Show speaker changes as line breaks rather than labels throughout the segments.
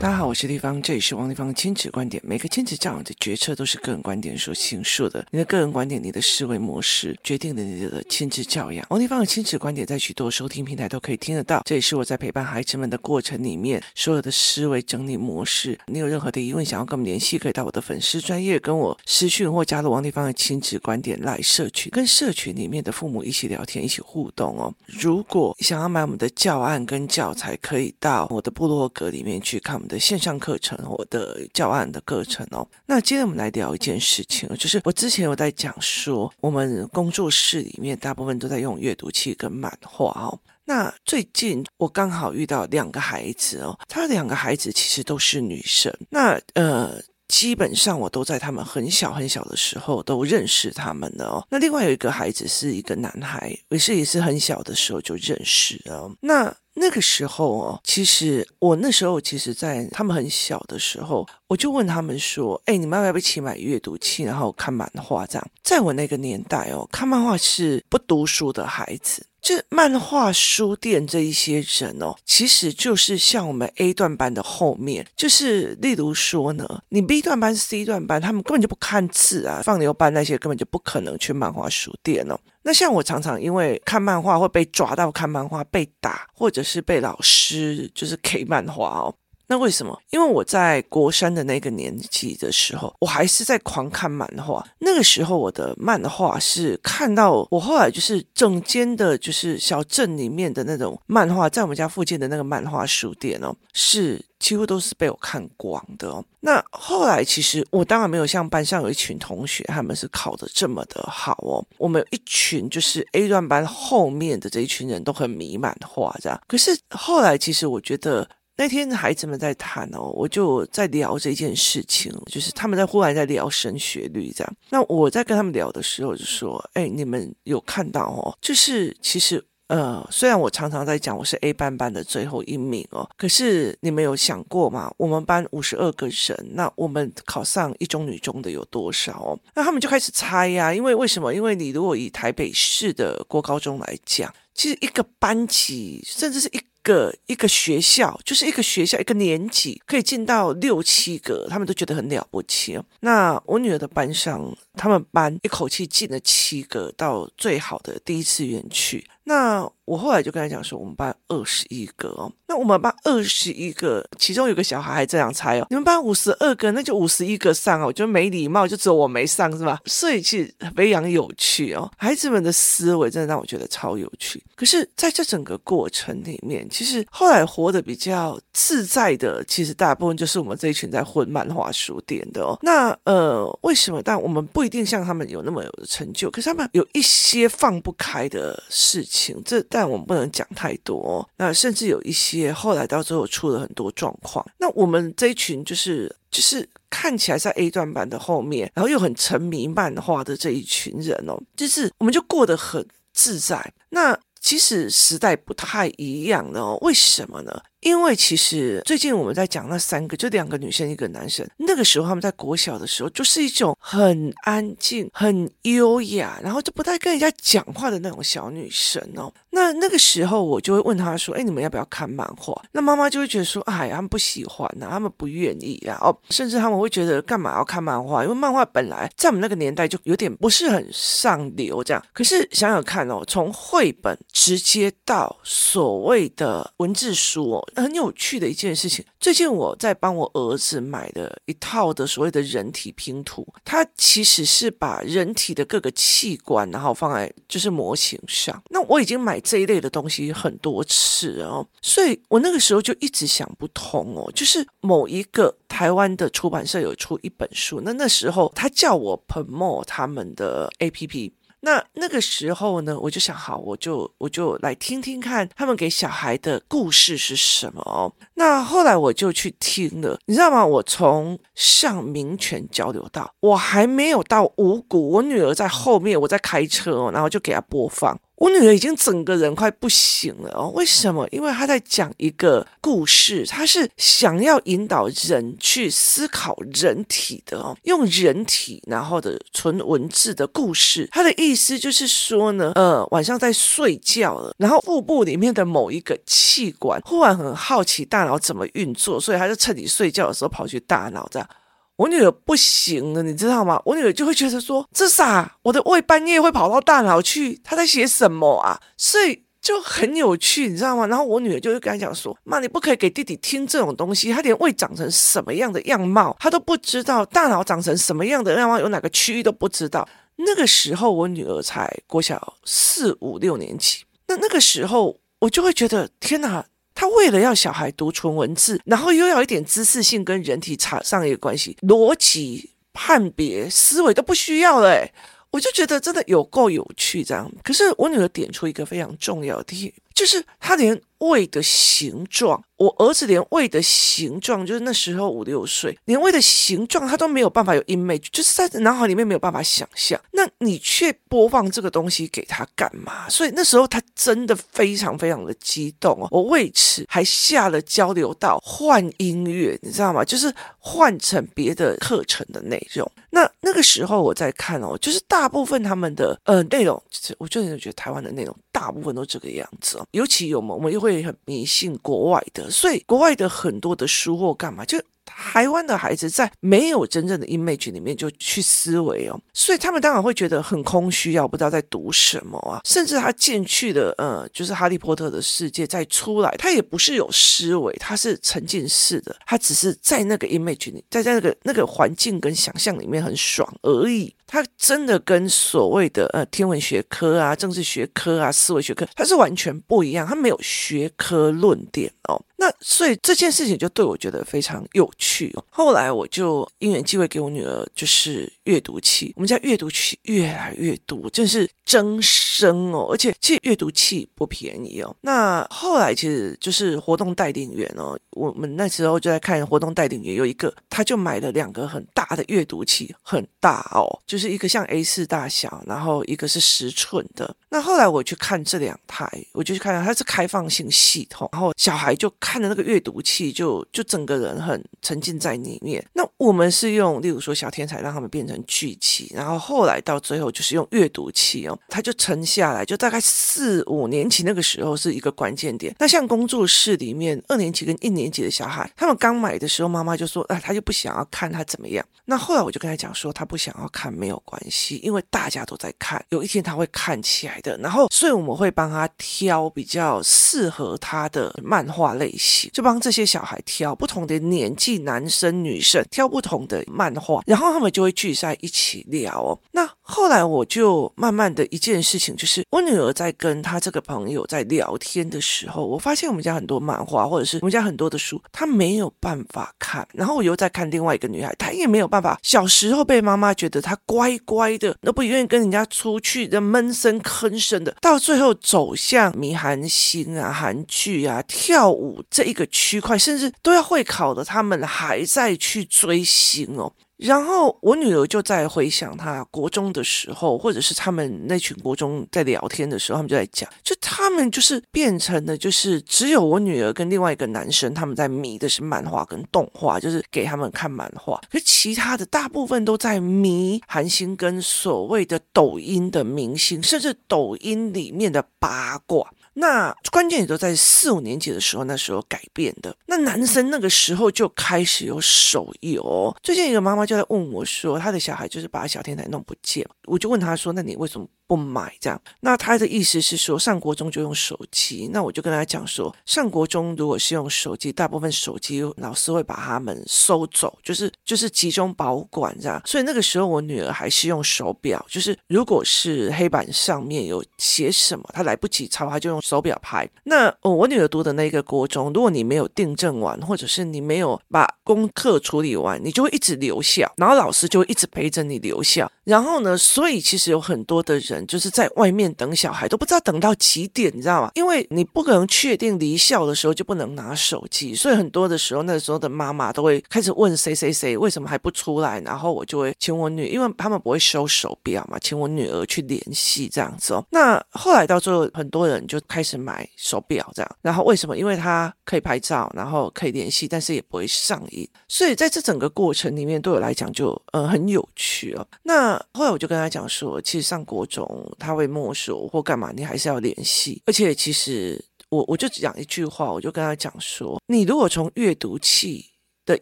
大家好，我是丽芳，这里是王丽芳的亲子观点。每个亲子教养的决策都是个人观点所形塑的。你的个人观点，你的思维模式，决定了你的亲子教养。王丽芳的亲子观点在许多收听平台都可以听得到。这也是我在陪伴孩子们的过程里面所有的思维整理模式。你有任何的疑问想要跟我们联系，可以到我的粉丝专业跟我私讯，或加入王丽芳的亲子观点来社群，跟社群里面的父母一起聊天，一起互动哦。如果想要买我们的教案跟教材，可以到我的部落格里面去看们的。线上课程，我的教案的课程哦。那今天我们来聊一件事情，就是我之前有在讲说，我们工作室里面大部分都在用阅读器跟漫画哦。那最近我刚好遇到两个孩子哦，他两个孩子其实都是女生。那呃，基本上我都在他们很小很小的时候都认识他们的哦。那另外有一个孩子是一个男孩，也是也是很小的时候就认识了。那那个时候哦，其实我那时候其实，在他们很小的时候，我就问他们说：“哎，你们要不要一起买阅读器，然后看漫画？”这样，在我那个年代哦，看漫画是不读书的孩子。这漫画书店这一些人哦，其实就是像我们 A 段班的后面，就是例如说呢，你 B 段班、C 段班，他们根本就不看字啊，放牛班那些根本就不可能去漫画书店哦。那像我常常因为看漫画会被抓到看漫画被打，或者是被老师就是 K 漫画哦。那为什么？因为我在国三的那个年纪的时候，我还是在狂看漫画。那个时候，我的漫画是看到我后来就是整间的，就是小镇里面的那种漫画，在我们家附近的那个漫画书店哦，是几乎都是被我看光的哦。那后来，其实我当然没有像班上有一群同学，他们是考得这么的好哦。我们有一群就是 A 段班后面的这一群人都很迷漫画这样。可是后来，其实我觉得。那天孩子们在谈哦，我就在聊这件事情，就是他们在忽然在聊升学率这样。那我在跟他们聊的时候就说：“哎，你们有看到哦？就是其实呃，虽然我常常在讲我是 A 班班的最后一名哦，可是你们有想过吗？我们班五十二个人，那我们考上一中女中的有多少哦？那他们就开始猜呀，因为为什么？因为你如果以台北市的国高中来讲，其实一个班级甚至是一。个一个学校就是一个学校一个年级可以进到六七个，他们都觉得很了不起哦。那我女儿的班上，他们班一口气进了七个到最好的第一次园去。那我后来就跟他讲说，我们班二十一个哦，那我们班二十一个，其中有个小孩还这样猜哦，你们班五十二个，那就五十一个上哦，我觉得没礼貌，就只有我没上是吧？所以其实非常有趣哦，孩子们的思维真的让我觉得超有趣。可是在这整个过程里面，其实后来活得比较自在的，其实大部分就是我们这一群在混漫画书店的哦。那呃，为什么？但我们不一定像他们有那么有成就，可是他们有一些放不开的事情。这但我们不能讲太多。那甚至有一些后来到最后出了很多状况。那我们这一群就是就是看起来在 A 段版的后面，然后又很沉迷漫画的这一群人哦，就是我们就过得很自在。那其实时代不太一样了，为什么呢？因为其实最近我们在讲那三个，就两个女生一个男生。那个时候他们在国小的时候，就是一种很安静、很优雅，然后就不太跟人家讲话的那种小女生哦。那那个时候我就会问他说：“哎，你们要不要看漫画？”那妈妈就会觉得说：“哎，他们不喜欢呐，他们不愿意啊。”哦，甚至他们会觉得干嘛要看漫画？因为漫画本来在我们那个年代就有点不是很上流这样。可是想想看哦，从绘本直接到所谓的文字书哦。很有趣的一件事情，最近我在帮我儿子买的一套的所谓的人体拼图，它其实是把人体的各个器官，然后放在就是模型上。那我已经买这一类的东西很多次哦，所以我那个时候就一直想不通哦，就是某一个台湾的出版社有出一本书，那那时候他叫我 promote 他们的 APP。那那个时候呢，我就想，好，我就我就来听听看他们给小孩的故事是什么哦。那后来我就去听了，你知道吗？我从上民权交流到，我还没有到五谷，我女儿在后面，我在开车哦，然后就给她播放。我女儿已经整个人快不行了哦，为什么？因为她在讲一个故事，她是想要引导人去思考人体的哦，用人体然后的纯文字的故事。她的意思就是说呢，呃，晚上在睡觉了，然后腹部里面的某一个器官忽然很好奇大脑怎么运作，所以她就趁你睡觉的时候跑去大脑这样。我女儿不行了，你知道吗？我女儿就会觉得说：“这傻，我的胃半夜会跑到大脑去，她在写什么啊？”所以就很有趣，你知道吗？然后我女儿就会跟她讲说：“妈，你不可以给弟弟听这种东西，他连胃长成什么样的样貌他都不知道，大脑长成什么样的样貌，有哪个区域都不知道。”那个时候我女儿才国小四五六年级，那那个时候我就会觉得天哪！他为了要小孩读纯文字，然后又要一点知识性跟人体差上一个关系，逻辑判别思维都不需要了，诶，我就觉得真的有够有趣这样。可是我女儿点出一个非常重要的，就是她连胃的形状。我儿子连胃的形状，就是那时候五六岁，连胃的形状他都没有办法有 image，就是在脑海里面没有办法想象。那你却播放这个东西给他干嘛？所以那时候他真的非常非常的激动哦。我为此还下了交流道换音乐，你知道吗？就是换成别的课程的内容。那那个时候我在看哦，就是大部分他们的呃内容，我就觉得台湾的内容大部分都这个样子哦。尤其有我们又会所以很迷信国外的。所以国外的很多的书或干嘛，就台湾的孩子在没有真正的 image 里面就去思维哦，所以他们当然会觉得很空虚，要不知道在读什么啊。甚至他进去的呃，就是哈利波特的世界再出来，他也不是有思维，他是沉浸式的，他只是在那个 image 里，在在那个那个环境跟想象里面很爽而已。他真的跟所谓的呃天文学科啊、政治学科啊、思维学科，他是完全不一样，他没有学科论点哦。那所以这件事情就对我觉得非常有趣哦。后来我就因缘际会给我女儿就是阅读器，我们家阅读器越来越多，真是增生哦。而且其实阅读器不便宜哦。那后来其实就是活动代理员哦，我们那时候就在看活动代理员有一个，他就买了两个很大的阅读器，很大哦。就是一个像 A4 大小，然后一个是十寸的。那后来我去看这两台，我就去看它是开放性系统，然后小孩就开看着那个阅读器就，就整个人很沉浸在里面。那我们是用，例如说小天才让他们变成剧器，然后后来到最后就是用阅读器哦，他就沉下来，就大概四五年级那个时候是一个关键点。那像工作室里面二年级跟一年级的小孩，他们刚买的时候，妈妈就说，啊，他就不想要看他怎么样。那后来我就跟他讲说，他不想要看。没有关系，因为大家都在看，有一天他会看起来的。然后，所以我们会帮他挑比较适合他的漫画类就帮这些小孩挑不同的年纪，男生女生挑不同的漫画，然后他们就会聚在一起聊。那后来我就慢慢的一件事情，就是我女儿在跟她这个朋友在聊天的时候，我发现我们家很多漫画，或者是我们家很多的书，她没有办法看。然后我又在看另外一个女孩，她也没有办法。小时候被妈妈觉得她。乖乖的，都不愿意跟人家出去的，闷声吭声的，到最后走向迷韩星啊、韩剧啊、跳舞这一个区块，甚至都要会考的，他们还在去追星哦。然后我女儿就在回想她国中的时候，或者是他们那群国中在聊天的时候，他们就在讲，就他们就是变成了，就是只有我女儿跟另外一个男生他们在迷的是漫画跟动画，就是给他们看漫画，可是其他的大部分都在迷韩星跟所谓的抖音的明星，甚至抖音里面的八卦。那关键也都在四五年级的时候，那时候改变的。那男生那个时候就开始有手游。最近一个妈妈就在问我说，她的小孩就是把小天才弄不见，我就问她说，那你为什么？不买这样，那他的意思是说上国中就用手机，那我就跟他讲说，上国中如果是用手机，大部分手机老师会把他们收走，就是就是集中保管这样。所以那个时候我女儿还是用手表，就是如果是黑板上面有写什么，她来不及抄，她就用手表拍。那我女儿读的那个国中，如果你没有订正完，或者是你没有把功课处理完，你就会一直留校，然后老师就会一直陪着你留校。然后呢，所以其实有很多的人就是在外面等小孩，都不知道等到几点，你知道吗？因为你不可能确定离校的时候就不能拿手机，所以很多的时候，那时候的妈妈都会开始问谁谁谁为什么还不出来，然后我就会请我女，因为他们不会收手表嘛，请我女儿去联系这样子哦。那后来到最后，很多人就开始买手表这样，然后为什么？因为他可以拍照，然后可以联系，但是也不会上瘾，所以在这整个过程里面，对我来讲就呃很有趣哦。那后来我就跟他讲说，其实上国中他会没收或干嘛，你还是要联系。而且其实我我就只讲一句话，我就跟他讲说，你如果从阅读器的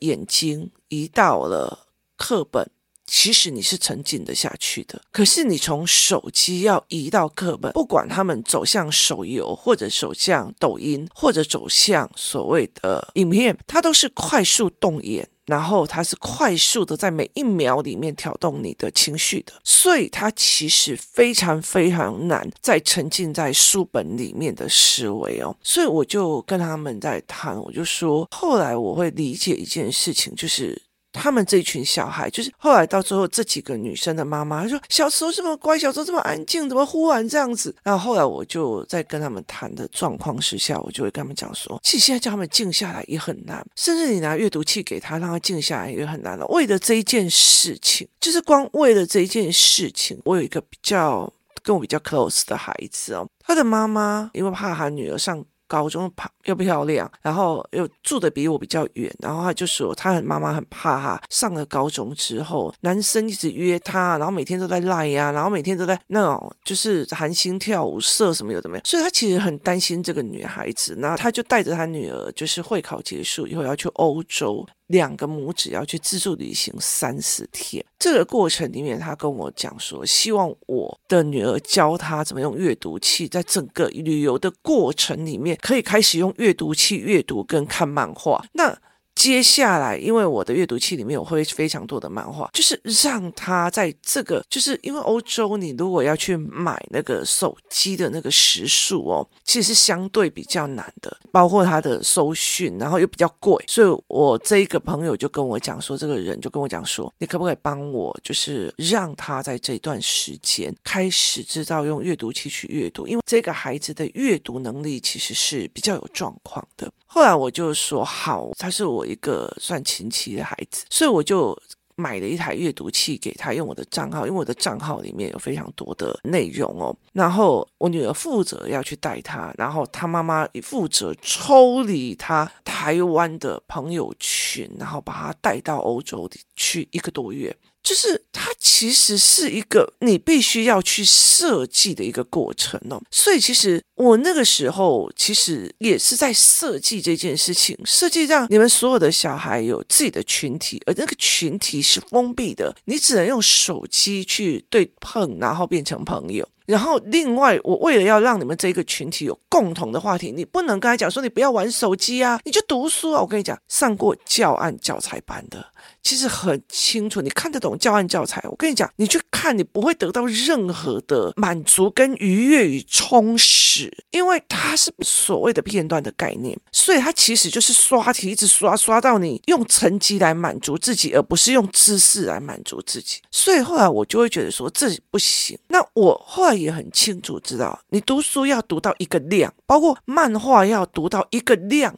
眼睛移到了课本。其实你是沉浸得下去的，可是你从手机要移到课本，不管他们走向手游，或者走向抖音，或者走向所谓的影片，它都是快速动眼，然后它是快速的在每一秒里面挑动你的情绪的，所以它其实非常非常难再沉浸在书本里面的思维哦。所以我就跟他们在谈，我就说，后来我会理解一件事情，就是。他们这群小孩，就是后来到最后这几个女生的妈妈，她说小时候这么乖，小时候这么安静，怎么忽然这样子？然后后来我就在跟他们谈的状况之下，我就会跟他们讲说，其实现在叫他们静下来也很难，甚至你拿阅读器给他，让他静下来也很难了。为了这一件事情，就是光为了这一件事情，我有一个比较跟我比较 close 的孩子哦，他的妈妈因为怕他女儿上。高中怕又漂亮，然后又住的比我比较远，然后他就说他很妈妈很怕哈，上了高中之后，男生一直约她，然后每天都在赖呀，然后每天都在那种就是含心跳舞社什么有的没有，所以他其实很担心这个女孩子，然后他就带着他女儿，就是会考结束以后要去欧洲。两个拇指要去自助旅行三四天，这个过程里面，他跟我讲说，希望我的女儿教她怎么用阅读器，在整个旅游的过程里面，可以开始用阅读器阅读跟看漫画。那接下来，因为我的阅读器里面有会非常多的漫画，就是让他在这个，就是因为欧洲，你如果要去买那个手机的那个时速哦，其实是相对比较难的，包括他的搜寻，然后又比较贵，所以我这一个朋友就跟我讲说，这个人就跟我讲说，你可不可以帮我，就是让他在这段时间开始知道用阅读器去阅读，因为这个孩子的阅读能力其实是比较有状况的。后来我就说好，他是我一个算亲戚的孩子，所以我就买了一台阅读器给他用我的账号，因为我的账号里面有非常多的内容哦。然后我女儿负责要去带他，然后他妈妈也负责抽离他台湾的朋友群，然后把他带到欧洲去一个多月。就是它其实是一个你必须要去设计的一个过程哦，所以其实我那个时候其实也是在设计这件事情，设计让你们所有的小孩有自己的群体，而那个群体是封闭的，你只能用手机去对碰，然后变成朋友。然后另外，我为了要让你们这个群体有共同的话题，你不能跟他讲说你不要玩手机啊，你就读书啊。我跟你讲，上过教案教材班的。其实很清楚，你看得懂教案教材。我跟你讲，你去看，你不会得到任何的满足、跟愉悦与充实，因为它是所谓的片段的概念，所以它其实就是刷题，一直刷刷到你用成绩来满足自己，而不是用知识来满足自己。所以后来我就会觉得说这不行。那我后来也很清楚知道，你读书要读到一个量，包括漫画要读到一个量。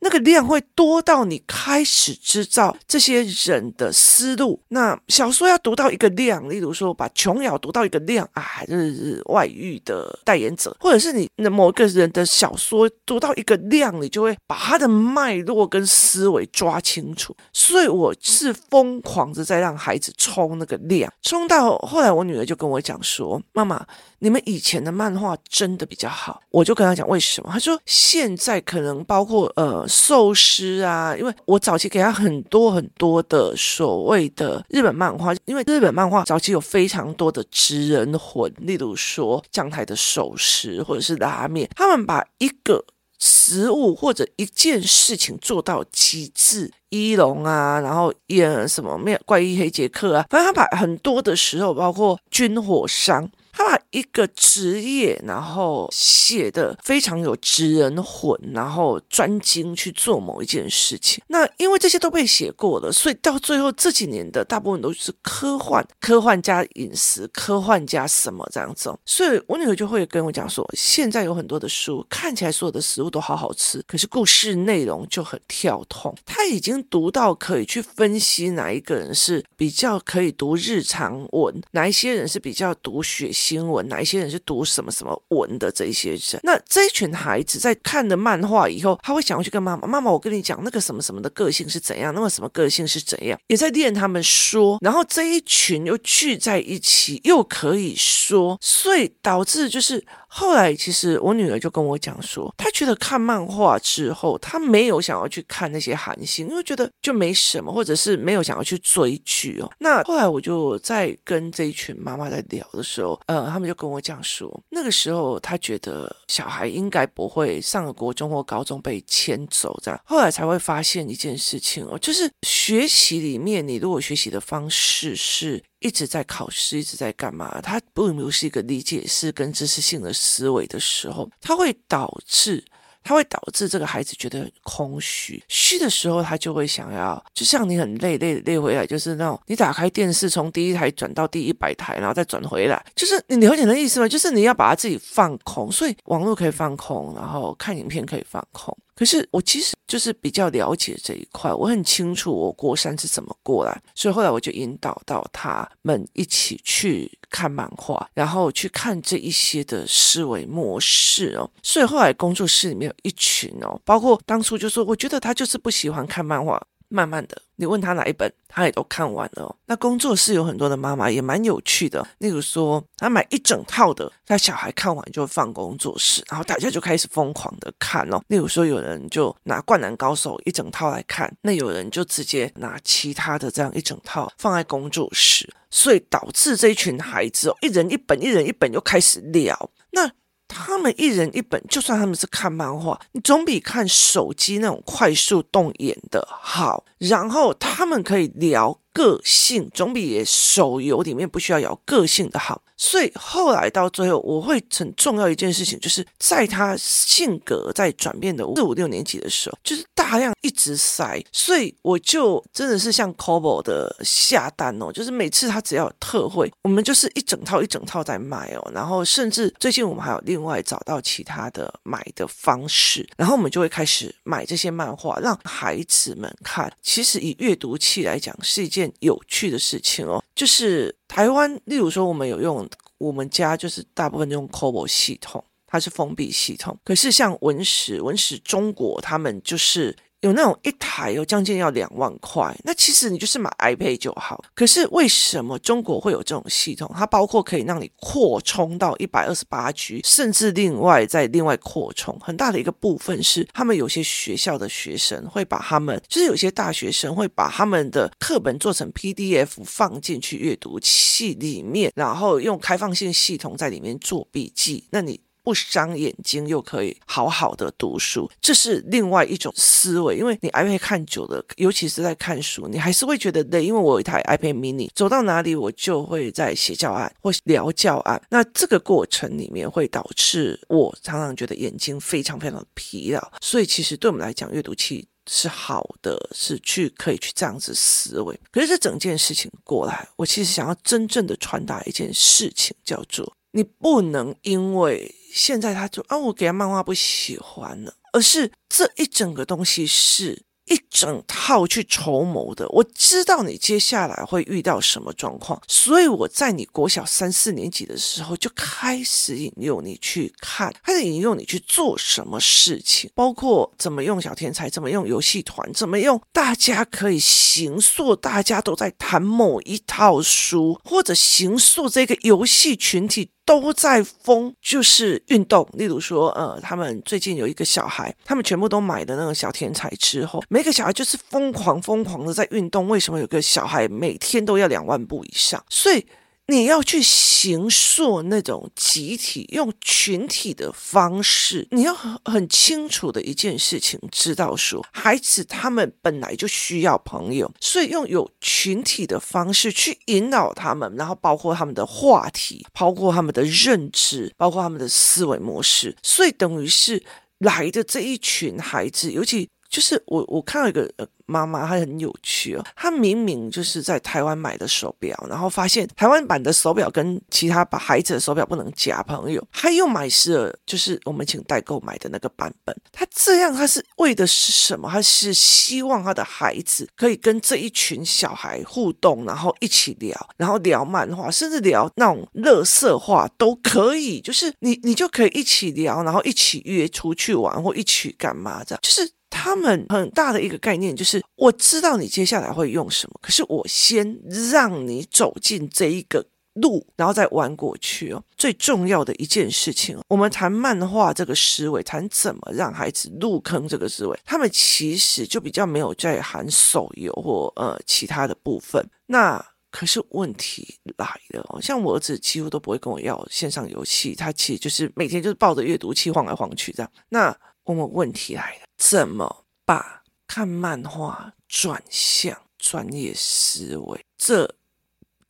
那个量会多到你开始知道这些人的思路。那小说要读到一个量，例如说把琼瑶读到一个量啊，就是外遇的代言者，或者是你的某个人的小说读到一个量，你就会把他的脉络跟思维抓清楚。所以我是疯狂的在让孩子冲那个量，冲到后来我女儿就跟我讲说：“妈妈。”你们以前的漫画真的比较好，我就跟她讲为什么。她说现在可能包括呃寿司啊，因为我早期给他很多很多的所谓的日本漫画，因为日本漫画早期有非常多的职人魂，例如说将台的寿司或者是拉面，他们把一个食物或者一件事情做到极致，一龙啊，然后演什么面怪异黑杰克啊，反正他把很多的时候，包括军火商。他把一个职业，然后写的非常有职人魂，然后专精去做某一件事情。那因为这些都被写过了，所以到最后这几年的大部分都是科幻，科幻加饮食，科幻加什么这样子。所以我女儿就会跟我讲说，现在有很多的书，看起来所有的食物都好好吃，可是故事内容就很跳痛。他已经读到可以去分析哪一个人是比较可以读日常文，哪一些人是比较读血新闻，哪一些人是读什么什么文的这一些人。那这一群孩子在看了漫画以后，他会想要去跟妈妈，妈妈，我跟你讲那个什么什么的个性是怎样，那么什么个性是怎样，也在练他们说。然后这一群又聚在一起，又可以说，所以导致就是。后来，其实我女儿就跟我讲说，她觉得看漫画之后，她没有想要去看那些韩星，因为觉得就没什么，或者是没有想要去追剧哦。那后来我就在跟这一群妈妈在聊的时候，呃，他们就跟我讲说，那个时候她觉得小孩应该不会上了国中或高中被牵走这样。后来才会发现一件事情哦，就是学习里面，你如果学习的方式是。一直在考试，一直在干嘛？他并不是一个理解式跟知识性的思维的时候，他会导致，他会导致这个孩子觉得很空虚。虚的时候，他就会想要，就像你很累，累累回来，就是那种你打开电视，从第一台转到第一百台，然后再转回来，就是你了解的意思吗？就是你要把它自己放空，所以网络可以放空，然后看影片可以放空。可是我其实就是比较了解这一块，我很清楚我过山是怎么过来，所以后来我就引导到他们一起去看漫画，然后去看这一些的思维模式哦。所以后来工作室里面有一群哦，包括当初就说，我觉得他就是不喜欢看漫画。慢慢的，你问他哪一本，他也都看完了。那工作室有很多的妈妈也蛮有趣的，例如说，他买一整套的，他小孩看完就放工作室，然后大家就开始疯狂的看哦。例如说，有人就拿《灌篮高手》一整套来看，那有人就直接拿其他的这样一整套放在工作室，所以导致这一群孩子哦，一人一本，一人一本就开始聊。那他们一人一本，就算他们是看漫画，你总比看手机那种快速动眼的好。然后他们可以聊。个性总比手游里面不需要聊个性的好，所以后来到最后，我会很重要一件事情，就是在他性格在转变的四五六年级的时候，就是大量一直塞，所以我就真的是像 Kobo 的下单哦，就是每次他只要有特惠，我们就是一整套一整套在卖哦，然后甚至最近我们还有另外找到其他的买的方式，然后我们就会开始买这些漫画，让孩子们看。其实以阅读器来讲，是一件。有趣的事情哦，就是台湾，例如说，我们有用我们家，就是大部分用 c o b o 系统，它是封闭系统。可是像文史、文史中国，他们就是。有那种一台有将近要两万块，那其实你就是买 iPad 就好。可是为什么中国会有这种系统？它包括可以让你扩充到一百二十八 G，甚至另外再另外扩充。很大的一个部分是，他们有些学校的学生会把他们，就是有些大学生会把他们的课本做成 PDF 放进去阅读器里面，然后用开放性系统在里面做笔记。那你。不伤眼睛又可以好好的读书，这是另外一种思维。因为你 iPad 看久了，尤其是在看书，你还是会觉得累。因为我有一台 iPad mini，走到哪里我就会在写教案或聊教案。那这个过程里面会导致我常常觉得眼睛非常非常的疲劳。所以其实对我们来讲，阅读器是好的，是去可以去这样子思维。可是这整件事情过来，我其实想要真正的传达一件事情，叫做你不能因为。现在他就啊，我给他漫画不喜欢了，而是这一整个东西是一整套去筹谋的。我知道你接下来会遇到什么状况，所以我在你国小三四年级的时候就开始引诱你去看，开始引诱你去做什么事情，包括怎么用小天才，怎么用游戏团，怎么用大家可以形塑，大家都在谈某一套书，或者形塑这个游戏群体。都在疯，就是运动。例如说，呃，他们最近有一个小孩，他们全部都买的那个小天才之后，每个小孩就是疯狂疯狂的在运动。为什么有个小孩每天都要两万步以上？所以你要去形塑那种集体，用群体的方式，你要很清楚的一件事情，知道说孩子他们本来就需要朋友，所以用有群体的方式去引导他们，然后包括他们的话题，包括他们的认知，包括他们的思维模式，所以等于是来的这一群孩子，尤其。就是我，我看到一个妈妈，她很有趣哦。她明明就是在台湾买的手表，然后发现台湾版的手表跟其他把孩子的手表不能夹朋友，她又买是了，就是我们请代购买的那个版本。她这样，她是为的是什么？她是希望她的孩子可以跟这一群小孩互动，然后一起聊，然后聊漫画，甚至聊那种乐色话都可以。就是你，你就可以一起聊，然后一起约出去玩，或一起干嘛这样，就是。他们很大的一个概念就是，我知道你接下来会用什么，可是我先让你走进这一个路，然后再玩过去哦。最重要的一件事情，我们谈漫画这个思维，谈怎么让孩子入坑这个思维，他们其实就比较没有在含手游或呃其他的部分。那可是问题来了哦，像我儿子几乎都不会跟我要线上游戏，他其实就是每天就是抱着阅读器晃来晃去这样。那我们问题来了。怎么把看漫画转向专业思维？这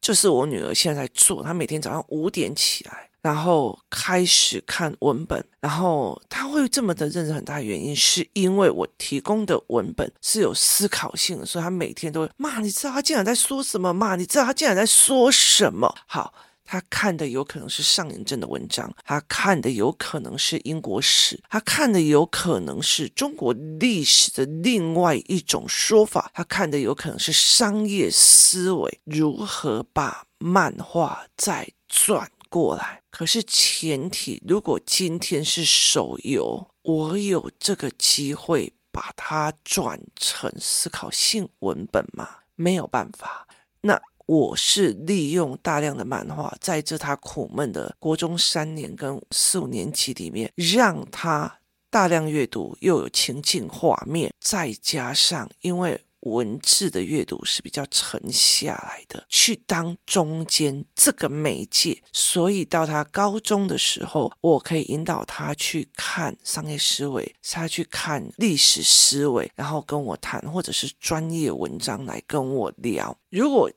就是我女儿现在在做。她每天早上五点起来，然后开始看文本。然后她会这么的认真，很大原因是因为我提供的文本是有思考性的，所以她每天都会骂。你知道她竟然在说什么骂？你知道她竟然在说什么？好。他看的有可能是上瘾症的文章，他看的有可能是英国史，他看的有可能是中国历史的另外一种说法，他看的有可能是商业思维，如何把漫画再转过来。可是前提，如果今天是手游，我有这个机会把它转成思考性文本吗？没有办法。那。我是利用大量的漫画，在这他苦闷的国中三年跟四五年级里面，让他大量阅读，又有情境画面，再加上因为文字的阅读是比较沉下来的，去当中间这个媒介，所以到他高中的时候，我可以引导他去看商业思维，他去看历史思维，然后跟我谈，或者是专业文章来跟我聊，如果。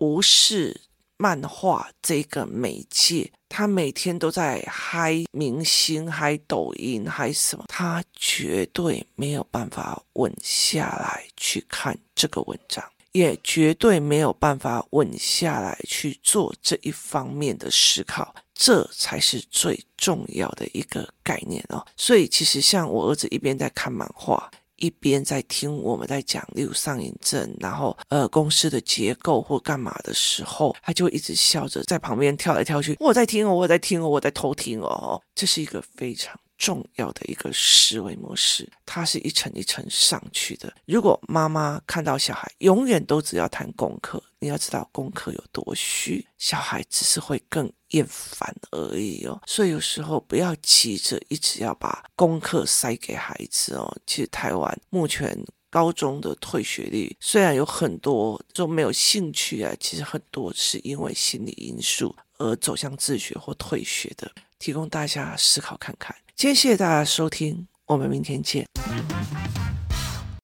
不是漫画这个媒介，他每天都在嗨明星、嗨抖音、嗨什么，他绝对没有办法稳下来去看这个文章，也绝对没有办法稳下来去做这一方面的思考，这才是最重要的一个概念哦。所以，其实像我儿子一边在看漫画。一边在听我们在讲，例如上瘾症，然后呃公司的结构或干嘛的时候，他就一直笑着在旁边跳来跳去。我在听哦，我在听哦，我在偷听哦。这是一个非常重要的一个思维模式，它是一层一层上去的。如果妈妈看到小孩永远都只要谈功课，你要知道功课有多虚，小孩只是会更厌烦而已哦，所以有时候不要急着一直要把功课塞给孩子哦。其实台湾目前高中的退学率虽然有很多就没有兴趣啊，其实很多是因为心理因素而走向自学或退学的，提供大家思考看看。今天谢谢大家收听，我们明天见。